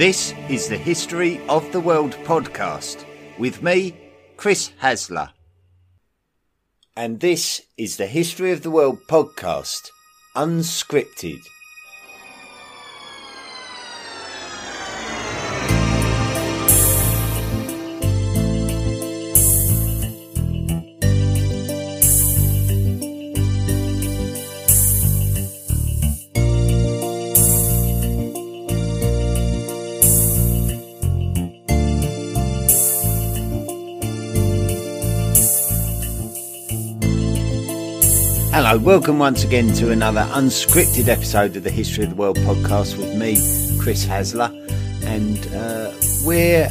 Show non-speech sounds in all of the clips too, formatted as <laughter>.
This is the History of the World podcast with me, Chris Hasler. And this is the History of the World podcast, unscripted. Hello, welcome once again to another unscripted episode of the History of the World podcast with me, Chris Hasler, and uh, we're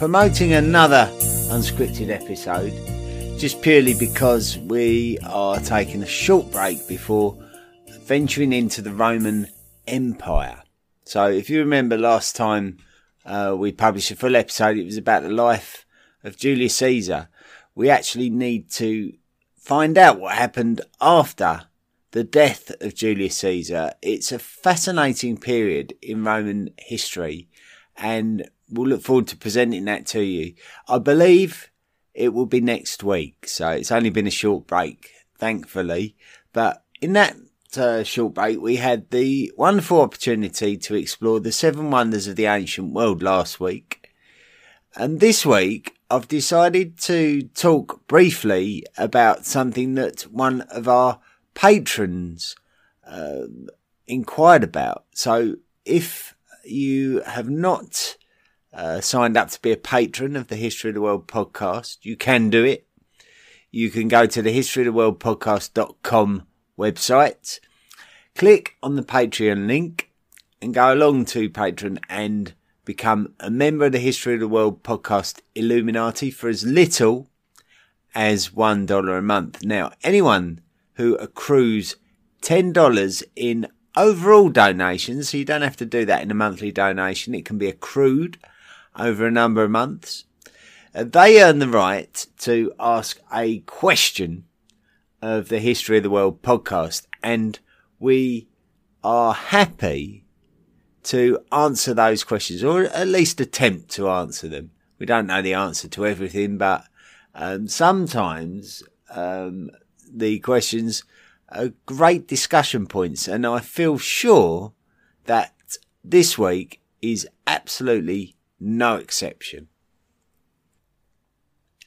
promoting another unscripted episode just purely because we are taking a short break before venturing into the Roman Empire. So, if you remember last time uh, we published a full episode, it was about the life of Julius Caesar. We actually need to find out what happened after the death of Julius Caesar. It's a fascinating period in Roman history, and we'll look forward to presenting that to you. I believe it will be next week, so it's only been a short break, thankfully. But in that uh, short break, we had the wonderful opportunity to explore the seven wonders of the ancient world last week. And this week, I've decided to talk briefly about something that one of our patrons uh, inquired about. So if you have not uh, signed up to be a patron of the History of the World podcast, you can do it. You can go to the History of the World podcast.com website, click on the Patreon link and go along to Patreon and become a member of the History of the World podcast Illuminati for as little as $1 a month. Now, anyone who accrues $10 in overall donations, so you don't have to do that in a monthly donation, it can be accrued over a number of months. Uh, they earn the right to ask a question of the History of the World podcast, and we are happy to answer those questions, or at least attempt to answer them. We don't know the answer to everything, but um, sometimes um, the questions are great discussion points, and I feel sure that this week is absolutely no exception.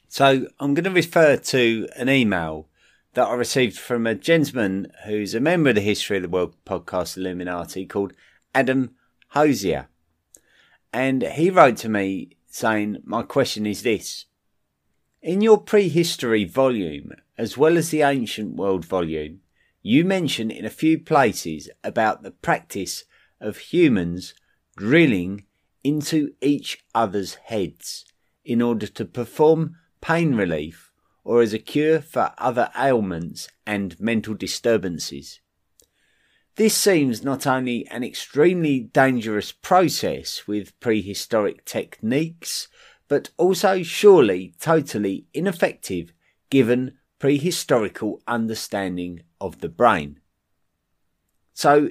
So I'm going to refer to an email that I received from a gentleman who's a member of the History of the World podcast Illuminati called Adam Hosier. And he wrote to me saying, My question is this. In your prehistory volume, as well as the ancient world volume, you mention in a few places about the practice of humans drilling into each other's heads in order to perform pain relief or as a cure for other ailments and mental disturbances. This seems not only an extremely dangerous process with prehistoric techniques, but also surely totally ineffective given prehistorical understanding of the brain. So,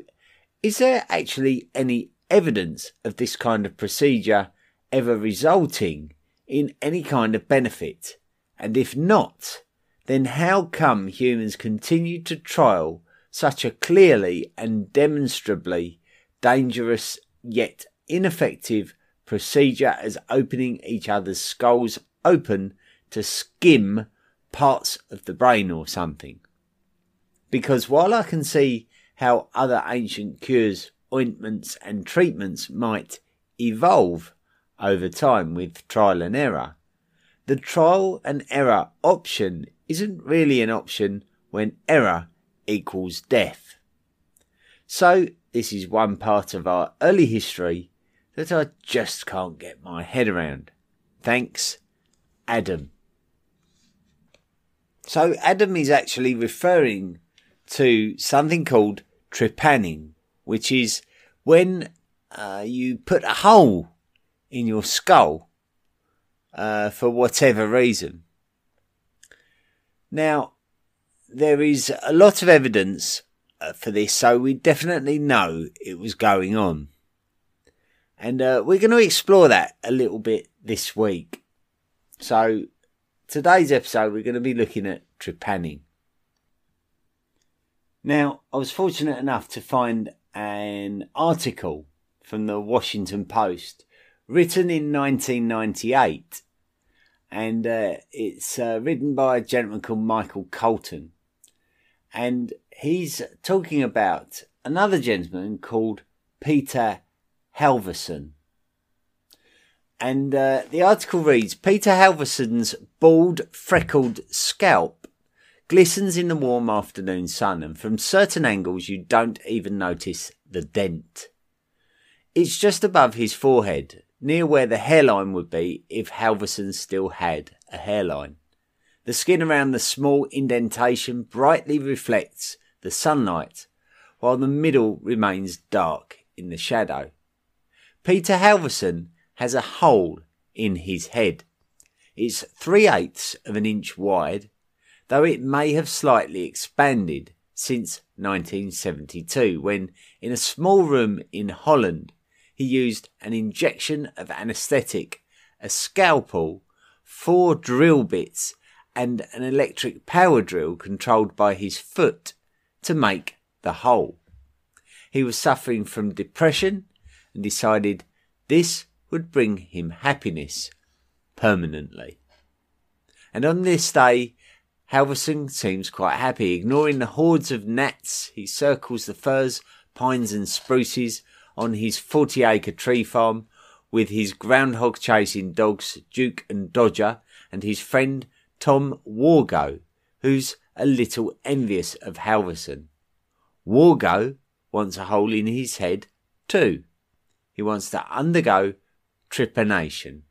is there actually any evidence of this kind of procedure ever resulting in any kind of benefit? And if not, then how come humans continue to trial such a clearly and demonstrably dangerous yet ineffective procedure as opening each other's skulls open to skim parts of the brain or something. Because while I can see how other ancient cures, ointments, and treatments might evolve over time with trial and error, the trial and error option isn't really an option when error equals death. So, this is one part of our early history that I just can't get my head around. Thanks, Adam. So, Adam is actually referring to something called trepanning, which is when uh, you put a hole in your skull uh, for whatever reason. Now, there is a lot of evidence uh, for this, so we definitely know it was going on. And uh, we're going to explore that a little bit this week. So, today's episode, we're going to be looking at trepanning. Now, I was fortunate enough to find an article from the Washington Post written in 1998. And uh, it's uh, written by a gentleman called Michael Colton. And he's talking about another gentleman called Peter Halvorson. And uh, the article reads Peter Halvorson's bald, freckled scalp glistens in the warm afternoon sun, and from certain angles you don't even notice the dent. It's just above his forehead, near where the hairline would be if Halvorson still had a hairline. The skin around the small indentation brightly reflects the sunlight, while the middle remains dark in the shadow. Peter Halvorson has a hole in his head. It's three eighths of an inch wide, though it may have slightly expanded since 1972, when in a small room in Holland he used an injection of anaesthetic, a scalpel, four drill bits, and an electric power drill controlled by his foot to make the hole. He was suffering from depression and decided this would bring him happiness permanently. And on this day, Halvorson seems quite happy. Ignoring the hordes of gnats, he circles the firs, pines, and spruces on his 40 acre tree farm with his groundhog chasing dogs, Duke and Dodger, and his friend Tom Wargo, who's a little envious of Halvorson. Wargo wants a hole in his head too. He wants to undergo trepanation,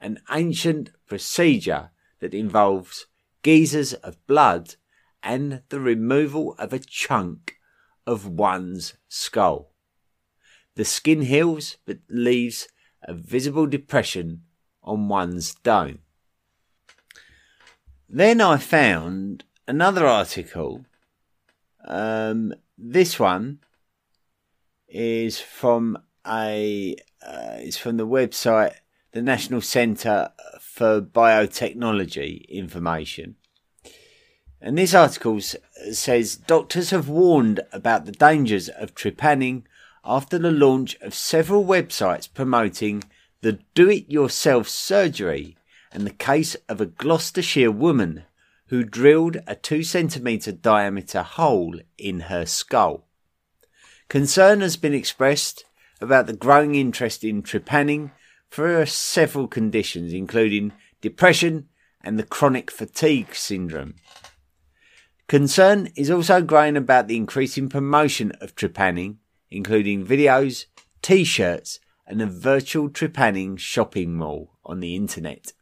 an ancient procedure that involves geysers of blood and the removal of a chunk of one's skull. The skin heals but leaves a visible depression on one's dome. Then I found another article. Um, this one is from a uh, is from the website the National Centre for Biotechnology Information. And this article says doctors have warned about the dangers of trepanning after the launch of several websites promoting the do it yourself surgery and the case of a Gloucestershire woman who drilled a two centimetre diameter hole in her skull. Concern has been expressed about the growing interest in trepanning for several conditions, including depression and the chronic fatigue syndrome. Concern is also growing about the increasing promotion of trepanning, including videos, t shirts, and a virtual trepanning shopping mall on the internet.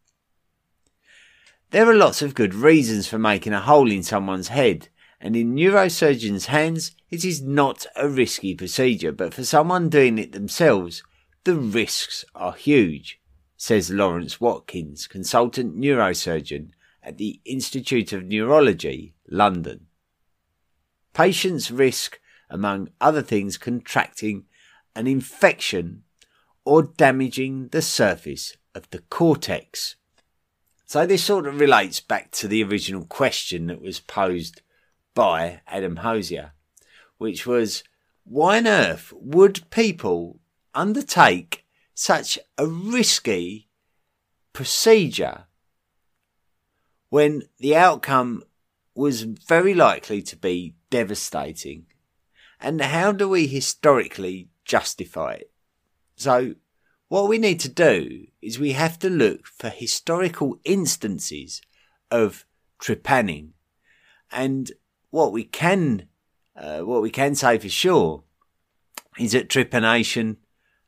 There are lots of good reasons for making a hole in someone's head, and in neurosurgeons' hands, it is not a risky procedure, but for someone doing it themselves, the risks are huge, says Lawrence Watkins, consultant neurosurgeon at the Institute of Neurology, London. Patients risk, among other things, contracting an infection or damaging the surface of the cortex. So this sort of relates back to the original question that was posed by Adam Hosier, which was why on earth would people undertake such a risky procedure when the outcome was very likely to be devastating? And how do we historically justify it? So, what we need to do is we have to look for historical instances of trepanning. And what we can uh, what we can say for sure is that trepanation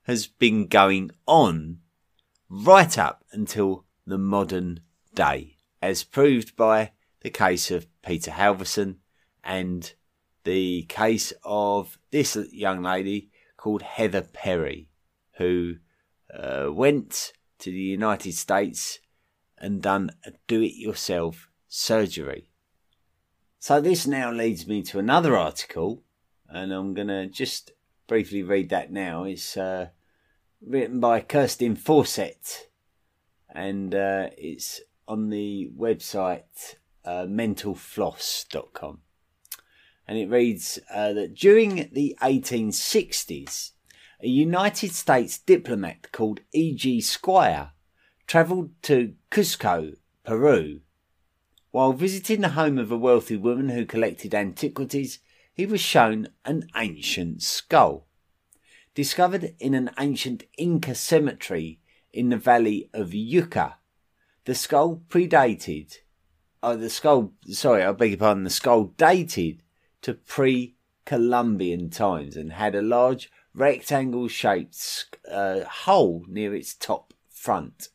has been going on right up until the modern day, as proved by the case of Peter Halvorson and the case of this young lady called Heather Perry, who uh, went to the United States and done a do it yourself surgery. So this now leads me to another article, and I'm going to just briefly read that now. It's uh, written by Kirstin Fawcett, and uh, it's on the website uh, mentalfloss.com. And it reads uh, that during the 1860s, a United States diplomat called E.G. Squier travelled to Cusco, Peru. While visiting the home of a wealthy woman who collected antiquities, he was shown an ancient skull. Discovered in an ancient Inca cemetery in the valley of Yucay, the skull predated, oh, the skull, sorry, I beg your pardon, the skull dated to pre Columbian times and had a large rectangle shaped uh, hole near its top front.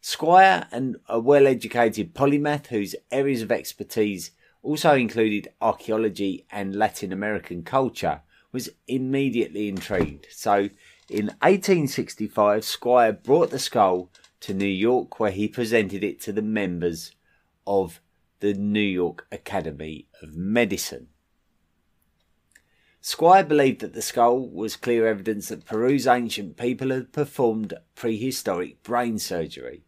Squier and a well educated polymath whose areas of expertise also included archaeology and Latin American culture, was immediately intrigued. So in 1865, Squier brought the skull to New York, where he presented it to the members of the New York Academy of Medicine. Squier believed that the skull was clear evidence that Peru's ancient people had performed prehistoric brain surgery.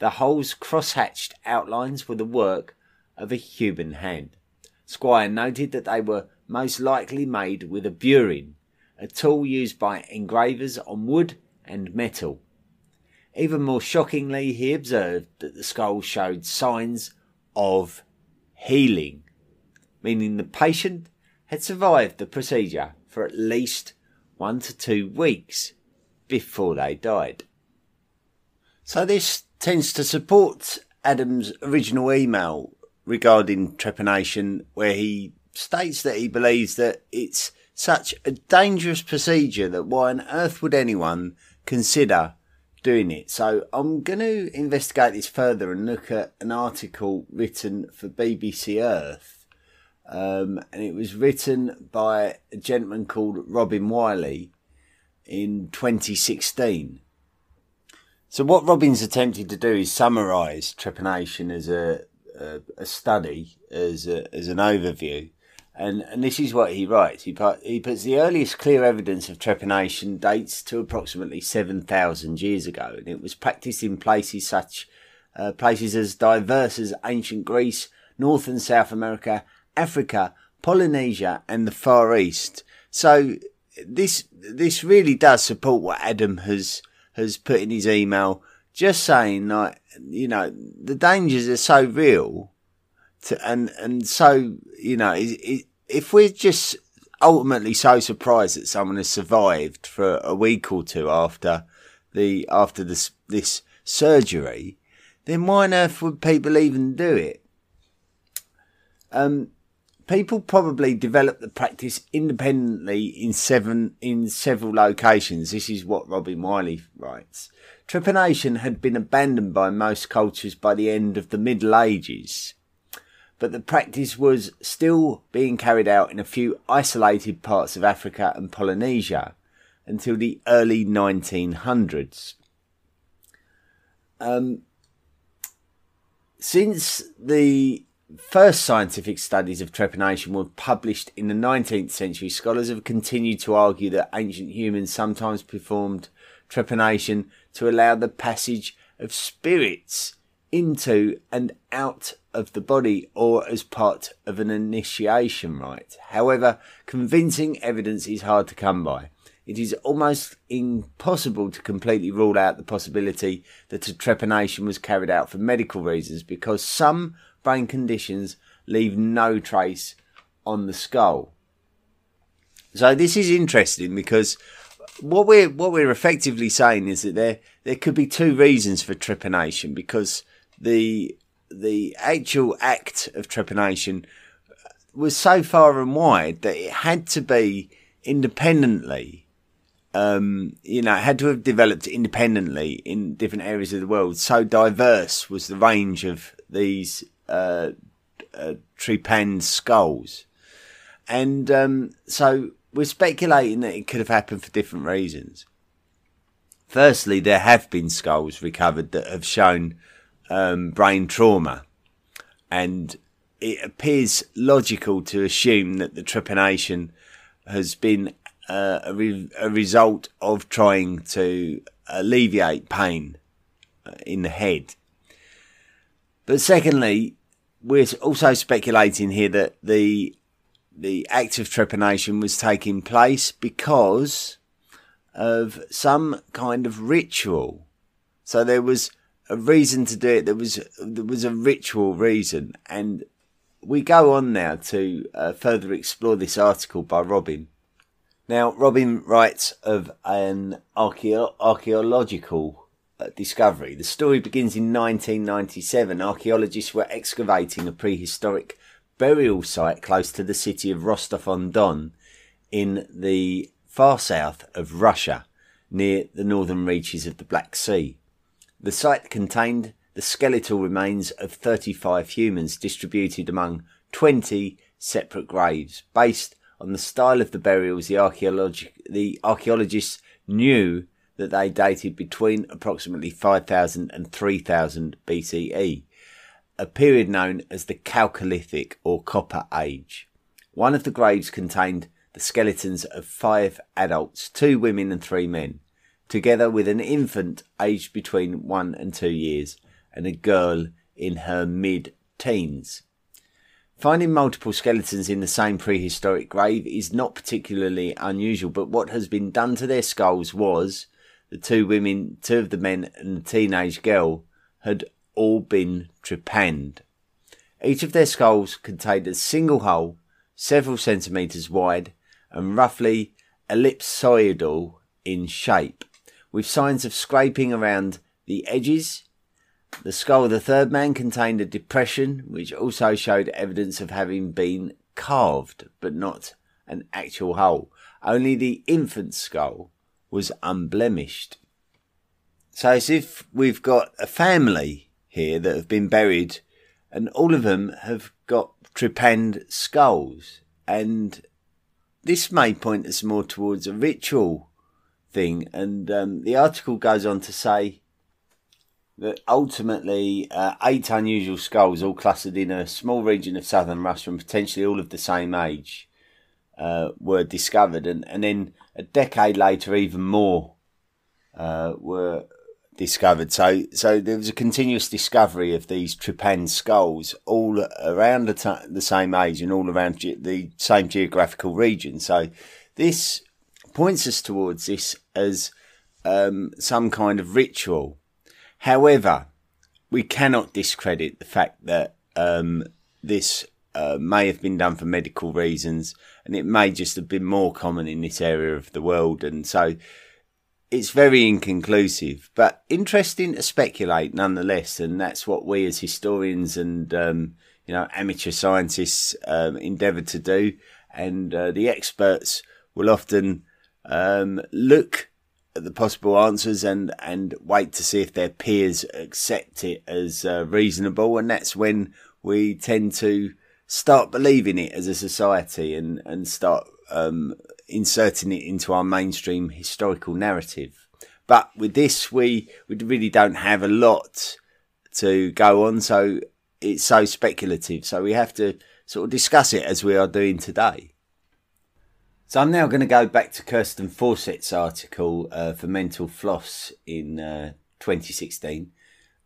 The hole's cross-hatched outlines were the work of a human hand. Squier noted that they were most likely made with a burin, a tool used by engravers on wood and metal. Even more shockingly, he observed that the skull showed signs of healing, meaning the patient had survived the procedure for at least one to two weeks before they died. So, this tends to support Adam's original email regarding trepanation, where he states that he believes that it's such a dangerous procedure that why on earth would anyone consider doing it. So I'm going to investigate this further and look at an article written for BBC Earth. Um, and it was written by a gentleman called Robin Wiley in 2016. So what Robin's attempted to do is summarise trepanation as a, a, a study, as a, as an overview, and, and this is what he writes. He, put, he puts the earliest clear evidence of trepanation dates to approximately 7,000 years ago, and it was practiced in places such uh, places as diverse as ancient Greece, North and South America, Africa, Polynesia, and the Far East. So this this really does support what Adam has has put in his email. Just saying, like you know, the dangers are so real, to, and and so you know, it, it, if we're just ultimately so surprised that someone has survived for a week or two after the after this this surgery, then why on earth would people even do it? Um, people probably developed the practice independently in seven in several locations. This is what Robin Wiley writes. Trepanation had been abandoned by most cultures by the end of the Middle Ages but the practice was still being carried out in a few isolated parts of Africa and Polynesia until the early 1900s. Um, since the first scientific studies of trepanation were published in the 19th century, scholars have continued to argue that ancient humans sometimes performed trepanation to allow the passage of spirits into and out of the body or as part of an initiation rite. However, convincing evidence is hard to come by. It is almost impossible to completely rule out the possibility that a trepanation was carried out for medical reasons because some brain conditions leave no trace on the skull. So this is interesting because what we're what we're effectively saying is that there there could be two reasons for trepanation because the the actual act of trepanation was so far and wide that it had to be independently um, you know, had to have developed independently in different areas of the world. So diverse was the range of these uh, uh, trepanned skulls, and um, so we're speculating that it could have happened for different reasons. Firstly, there have been skulls recovered that have shown um, brain trauma. And it appears logical to assume that the trepanation has been uh, a, re- a, result of trying to alleviate pain uh, in the head. But secondly, we're also speculating here that the the act of trepanation was taking place because of some kind of ritual. So there was a reason to do it. There was there was a ritual reason, and we go on now to uh, further explore this article by Robin. Now, Robin writes of an archaeological Uh, discovery. The story begins in 1997. Archaeologists were excavating a prehistoric burial site close to the city of Rostov on Don in the far south of Russia, near the northern reaches of the Black Sea. The site contained the skeletal remains of 35 humans distributed among 20 separate graves. Based on the style of the burials, the, the archaeologists knew that they dated between approximately 5000 and 3000 BCE a period known as the Chalcolithic or Copper Age. One of the graves contained the skeletons of five adults, two women and three men, together with an infant aged between one and two years and a girl in her mid teens. Finding multiple skeletons in the same prehistoric grave is not particularly unusual, but what has been done to their skulls was the two women, two of the men, and the teenage girl had all been trepanned. Each of their skulls contained a single hole, several centimetres wide, and roughly ellipsoidal in shape, with signs of scraping around the edges. The skull of the third man contained a depression, which also showed evidence of having been carved, but not an actual hole. Only the infant's skull was unblemished. So, as if we've got a family here that have been buried, and all of them have got trepanned skulls. And this may point us more towards a ritual thing. And um, the article goes on to say that ultimately, uh, eight unusual skulls, all clustered in a small region of southern Russia and potentially all of the same age, uh, were discovered. And, and then a decade later, even more uh, were discovered. So, so there was a continuous discovery of these trepanned skulls all around the, t- the same age and all around ge- the same geographical region. So, this points us towards this as um, some kind of ritual. However, we cannot discredit the fact that um, this uh, may have been done for medical reasons, and it may just have been more common in this area of the world, and so it's very inconclusive, but interesting to speculate nonetheless. And that's what we as historians and, um, you know, amateur scientists um, endeavour to do. And uh, the experts will often um, look at the possible answers and, and wait to see if their peers accept it as uh, reasonable. And that's when we tend to start believing it as a society and, and start um, inserting it into our mainstream historical narrative. But with this, we, we really don't have a lot to go on, so it's so speculative. So we have to sort of discuss it as we are doing today. So I'm now going to go back to Kirstin Fawcett's article uh, for Mental Floss in uh, 2016,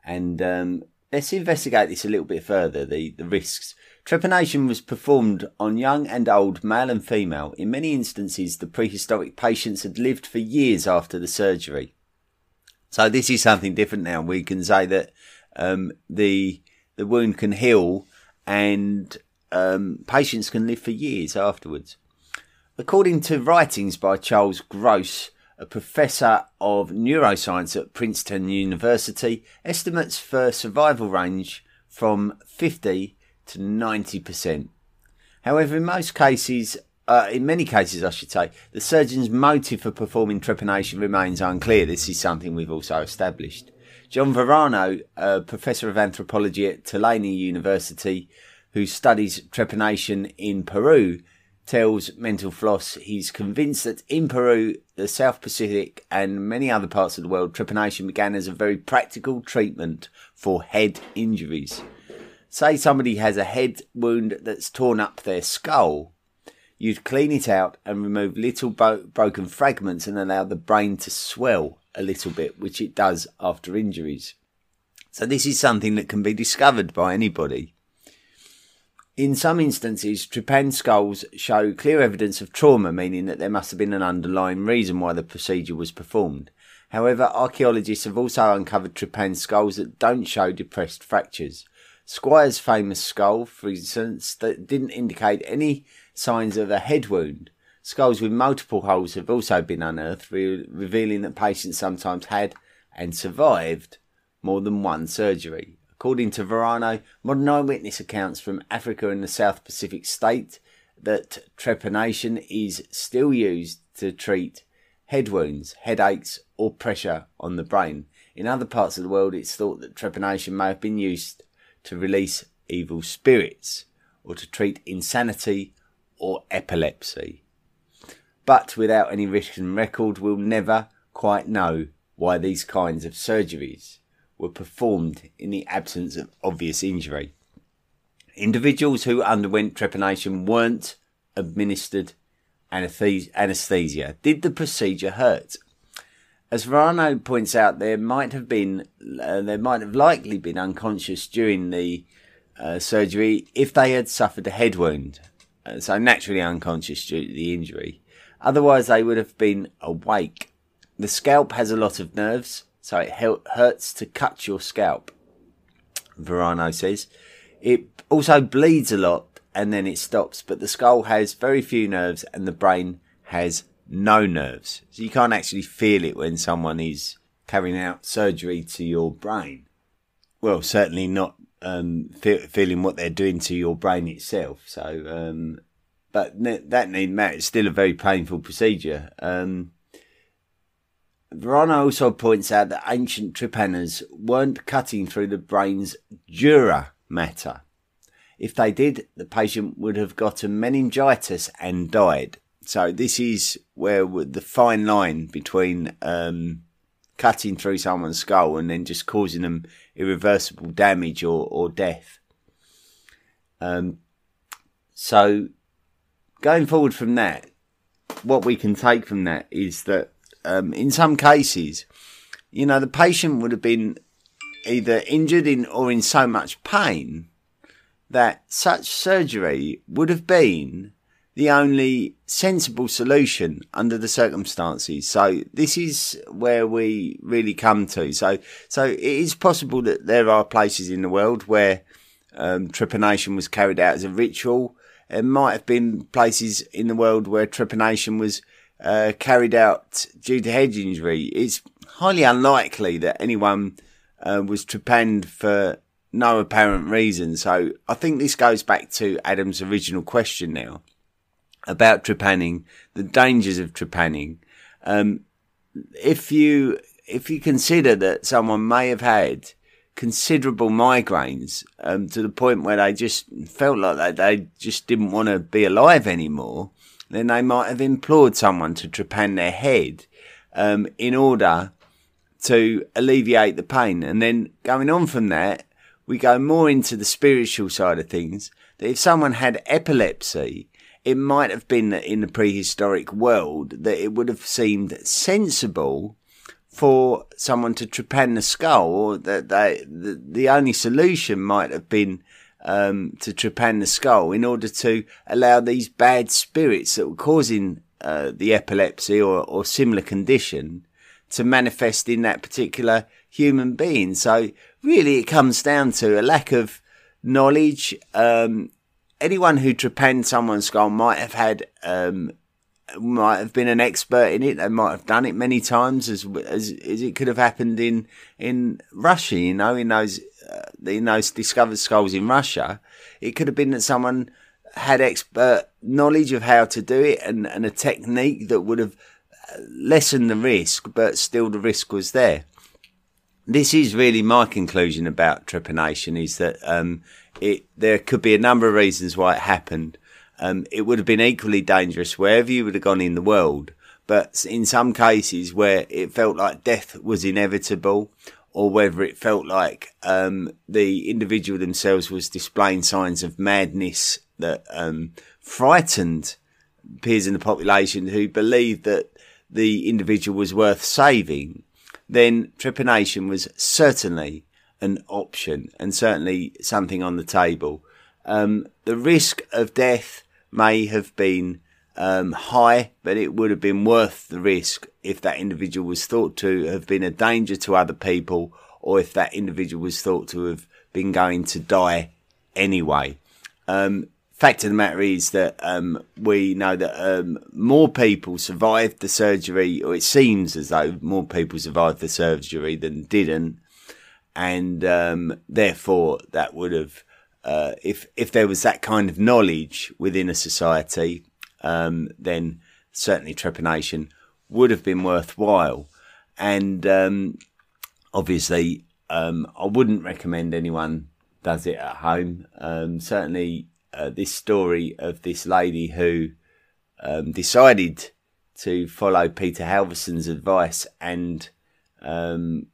and um, let's investigate this a little bit further. The the risks Trepanation was performed on young and old, male and female. In many instances, the prehistoric patients had lived for years after the surgery. So this is something different now. We can say that um, the the wound can heal, and um, patients can live for years afterwards. According to writings by Charles Gross, a professor of neuroscience at Princeton University, estimates for survival range from 50 to 90%. However, in most cases, uh, in many cases, I should say, the surgeon's motive for performing trepanation remains unclear. This is something we've also established. John Verano, a professor of anthropology at Tulane University, who studies trepanation in Peru, tells Mental Floss he's convinced that in Peru, the South Pacific, and many other parts of the world, trepanation began as a very practical treatment for head injuries say somebody has a head wound that's torn up their skull, you'd clean it out and remove little bo- broken fragments and allow the brain to swell a little bit, which it does after injuries. So this is something that can be discovered by anybody. In some instances, trepanned skulls show clear evidence of trauma, meaning that there must have been an underlying reason why the procedure was performed. However, archaeologists have also uncovered trepanned skulls that don't show depressed fractures. Squier's famous skull, for instance, that didn't indicate any signs of a head wound. Skulls with multiple holes have also been unearthed, re- revealing that patients sometimes had and survived more than one surgery. According to Verano, modern eyewitness accounts from Africa and the South Pacific state that trepanation is still used to treat head wounds, headaches, or pressure on the brain. In other parts of the world, it's thought that trepanation may have been used to release evil spirits or to treat insanity or epilepsy. But without any written record, we'll never quite know why these kinds of surgeries were performed in the absence of obvious injury. Individuals who underwent trepanation weren't administered anesthesia. Did the procedure hurt? As Verano points out, there might have been, uh, there might have likely been unconscious during the uh, surgery if they had suffered a head wound, uh, so naturally unconscious due to the injury. Otherwise, they would have been awake. The scalp has a lot of nerves, so it hurts to cut your scalp. Verano says. It also bleeds a lot and then it stops, but the skull has very few nerves and the brain has no nerves. So you can't actually feel it when someone is carrying out surgery to your brain. Well, certainly not um, fe- feeling what they're doing to your brain itself. So, um, but that need matter. It's still a very painful procedure. Um, Verano also points out that ancient trepanners weren't cutting through the brain's dura mater. If they did, the patient would have gotten meningitis and died. So this is where the fine line between um, cutting through someone's skull and then just causing them irreversible damage or, or death. Um, so going forward from that, what we can take from that is that um, in some cases, you know, the patient would have been either injured in or in so much pain that such surgery would have been the only sensible solution under the circumstances. So this is where we really come to. So, so it is possible that there are places in the world where um, trepanation was carried out as a ritual. There might have been places in the world where trepanation was uh, carried out due to head injury. It's highly unlikely that anyone uh, was trepanned for no apparent reason. So I think this goes back to Adam's original question now about trepanning, the dangers of trepanning. Um, if you if you consider that someone may have had considerable migraines um, to the point where they just felt like they, they just didn't want to be alive anymore, then they might have implored someone to trepan their head um, in order to alleviate the pain. And then going on from that, we go more into the spiritual side of things. That if someone had epilepsy, it might have been that in the prehistoric world that it would have seemed sensible for someone to trepan the skull, or that they, the, the only solution might have been um, to trepan the skull in order to allow these bad spirits that were causing uh, the epilepsy or, or similar condition to manifest in that particular human being. So really it comes down to a lack of knowledge. Um, anyone who trepanned someone's skull might have had, um, might have been an expert in it. They might have done it many times as, as, as it could have happened in, in Russia, you know, in those uh, in those discovered skulls in Russia, it could have been that someone had expert knowledge of how to do it and, and a technique that would have uh, lessened the risk, but still the risk was there. This is really my conclusion about trepanation is that um, it there could be a number of reasons why it happened. Um, it would have been equally dangerous wherever you would have gone in the world, but in some cases where it felt like death was inevitable or whether it felt like um, the individual themselves was displaying signs of madness that um, frightened peers in the population who believed that the individual was worth saving, then trepanation was certainly an option and certainly something on the table. Um, the risk of death may have been um, high, but it would have been worth the risk if that individual was thought to have been a danger to other people or if that individual was thought to have been going to die anyway. Um, fact of the matter is that um, we know that um, more people survived the surgery, or it seems as though more people survived the surgery than didn't, and um, therefore that would have, uh, if if there was that kind of knowledge within a society, um, then certainly trepanation would have been worthwhile, and um, obviously um, I wouldn't recommend anyone does it at home. certainly uh, this story of this lady who um, decided to follow Peter Halvorson's advice and um,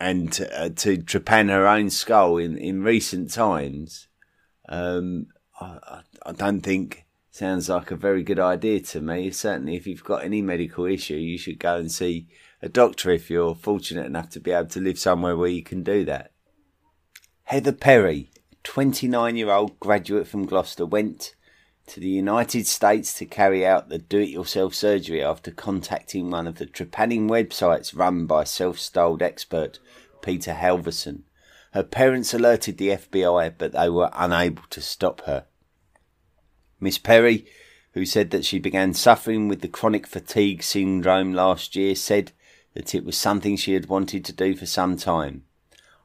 and uh, to trepan her own skull in, in recent times, um, I, I, don't think sounds like a very good idea to me. Certainly, if you've got any medical issue, you should go and see a doctor if you're fortunate enough to be able to live somewhere where you can do that. Heather Perry 29 year old graduate from Gloucester went to the United States to carry out the do it yourself surgery after contacting one of the trepanning websites run by self styled expert Peter Halvorson. Her parents alerted the FBI, but they were unable to stop her. Miss Perry, who said that she began suffering with the chronic fatigue syndrome last year, said that it was something she had wanted to do for some time.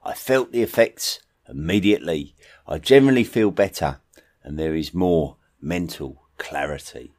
I felt the effects immediately. I generally feel better and there is more mental clarity.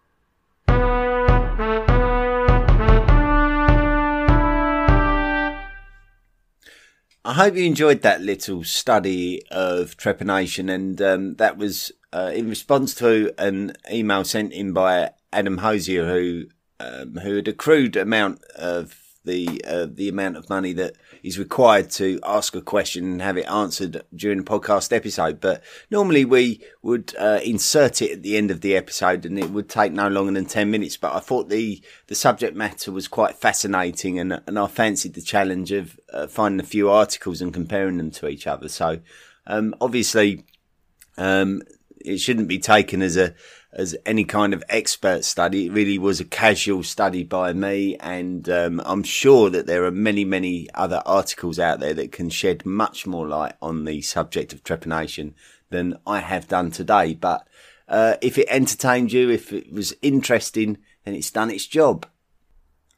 I hope you enjoyed that little study of trepanation, and um, that was uh, in response to an email sent in by Adam Hosier, who um, who had accrued amount of the uh, the amount of money that is required to ask a question and have it answered during the podcast episode. But normally we would uh, insert it at the end of the episode, and it would take no longer than ten minutes. But I thought the the subject matter was quite fascinating, and and I fancied the challenge of uh, finding a few articles and comparing them to each other. So um, obviously. Um, it shouldn't be taken as a as any kind of expert study. It really was a casual study by me, and um, I'm sure that there are many, many other articles out there that can shed much more light on the subject of trepanation than I have done today. But uh, if it entertained you, if it was interesting, then it's done its job.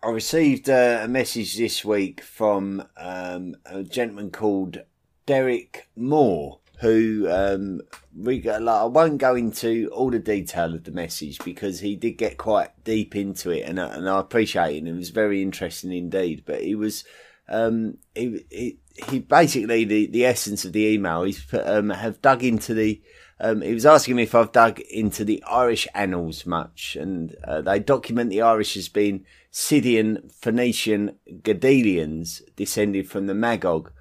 I received uh, a message this week from um, a gentleman called Derek Moore who um, like, I won't go into all the detail of the message because he did get quite deep into it, and and I appreciate it. And it was very interesting indeed. But he was um, he, he he basically the the essence of the email. He's put, um, have dug into the. Um, he was asking me if I've dug into the Irish annals much, and uh, they document the Irish as being Scythian, Phoenician, Gadelians descended from the Magog.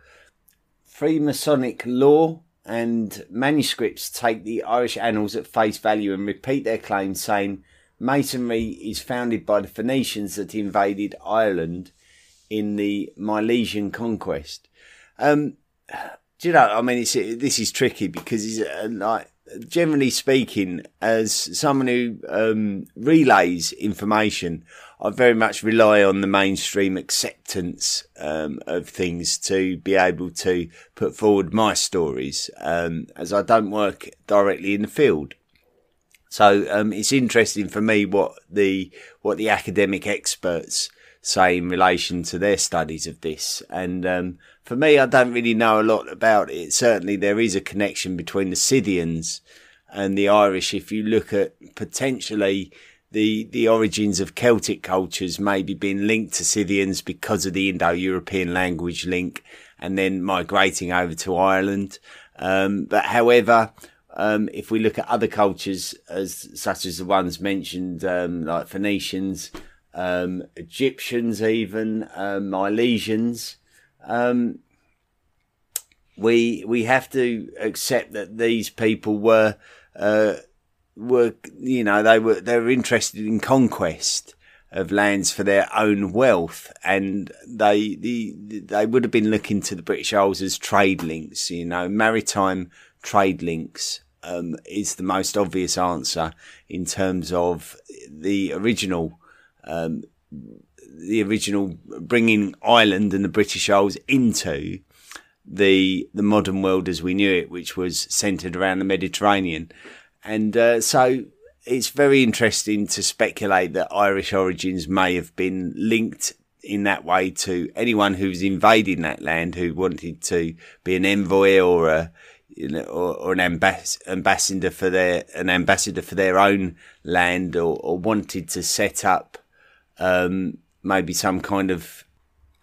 Freemasonic law and manuscripts take the Irish annals at face value and repeat their claims, saying Masonry is founded by the Phoenicians that invaded Ireland in the Milesian conquest. Um, <sighs> do you know? I mean, it's, this is tricky because it's uh, like generally speaking, as someone who um, relays information, I very much rely on the mainstream acceptance um, of things to be able to put forward my stories, um, as I don't work directly in the field. So um, it's interesting for me what the what the academic experts say in relation to their studies of this. And um, for me, I don't really know a lot about it. Certainly, there is a connection between the Scythians and the Irish. If you look at potentially the the origins of Celtic cultures maybe being linked to Scythians because of the Indo-European language link, and then migrating over to Ireland. Um, but however, um, if we look at other cultures, as such as the ones mentioned, um, like Phoenicians, um, Egyptians, even um, Milesians, um, we we have to accept that these people were uh, were, you know, they were they were interested in conquest of lands for their own wealth, and they the they would have been looking to the British Isles as trade links. You know, maritime trade links um, is the most obvious answer in terms of the original. Um, the original bringing Ireland and the British Isles into the the modern world as we knew it, which was centered around the Mediterranean, and uh, so it's very interesting to speculate that Irish origins may have been linked in that way to anyone who's invading that land who wanted to be an envoy or a you know, or, or an ambass- ambassador for their an ambassador for their own land, or, or wanted to set up um, maybe some kind of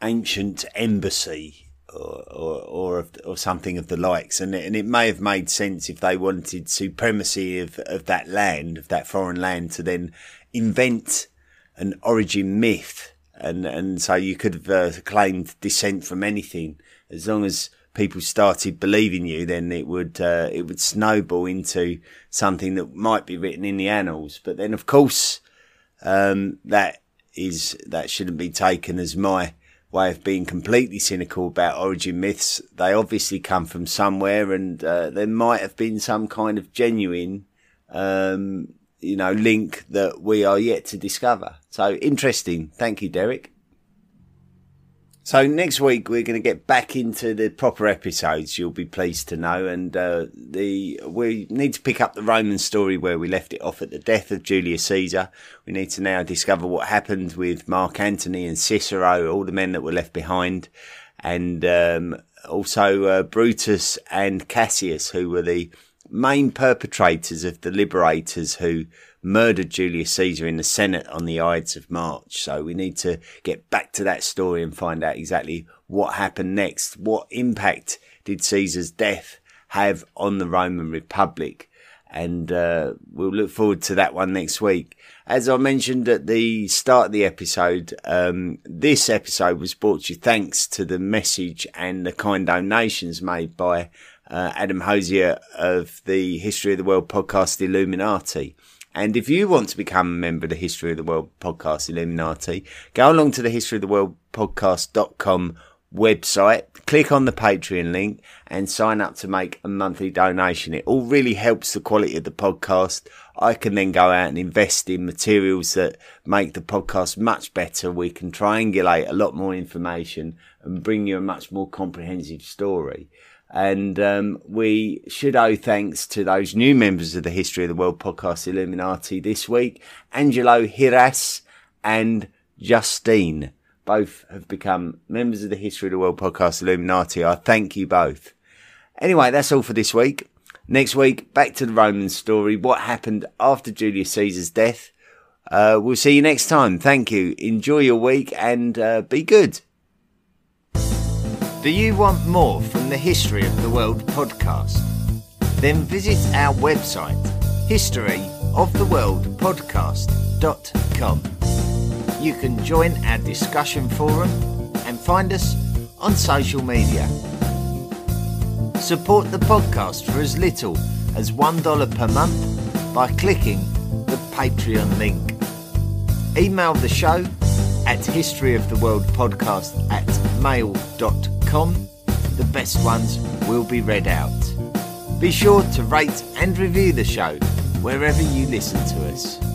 ancient embassy or, or or or, something of the likes, and and it may have made sense if they wanted supremacy of of that land, of that foreign land, to then invent an origin myth, and and so you could have uh, claimed descent from anything. As long as people started believing you, then it would uh, it would snowball into something that might be written in the annals. But then, of course, um, that is that shouldn't be taken as my way of being completely cynical about origin myths. They obviously come from somewhere, and uh, there might have been some kind of genuine, um, you know, link that we are yet to discover. So interesting. Thank you, Derek. So next week we're going to get back into the proper episodes. You'll be pleased to know, and uh, the we need to pick up the Roman story where we left it off at the death of Julius Caesar. We need to now discover what happened with Mark Antony and Cicero, all the men that were left behind, and um, also uh, Brutus and Cassius, who were the main perpetrators of the liberators who murdered Julius Caesar in the Senate on the Ides of March. So we need to get back to that story and find out exactly what happened next. What impact did Caesar's death have on the Roman Republic? And uh, we'll look forward to that one next week. As I mentioned at the start of the episode, um, this episode was brought to you thanks to the message and the kind donations made by uh, Adam Hosier of the History of the World podcast Illuminati. And if you want to become a member of the History of the World podcast Illuminati, go along to the History of the World podcast.com website, click on the Patreon link and sign up to make a monthly donation. It all really helps the quality of the podcast. I can then go out and invest in materials that make the podcast much better. We can triangulate a lot more information and bring you a much more comprehensive story. And um, we should owe thanks to those new members of the History of the World podcast Illuminati this week Angelo Hiras and Justine. Both have become members of the History of the World podcast Illuminati. I thank you both. Anyway, that's all for this week. Next week, back to the Roman story. What happened after Julius Caesar's death? Uh, we'll see you next time. Thank you. Enjoy your week and uh, be good. Do you want more from the History of the World podcast? Then visit our website, historyoftheworldpodcast.com. You can join our discussion forum and find us on social media. Support the podcast for as little as $1 per month by clicking the Patreon link. Email the show at historyoftheworldpodcast at mail.com the best ones will be read out. Be sure to rate and review the show wherever you listen to us.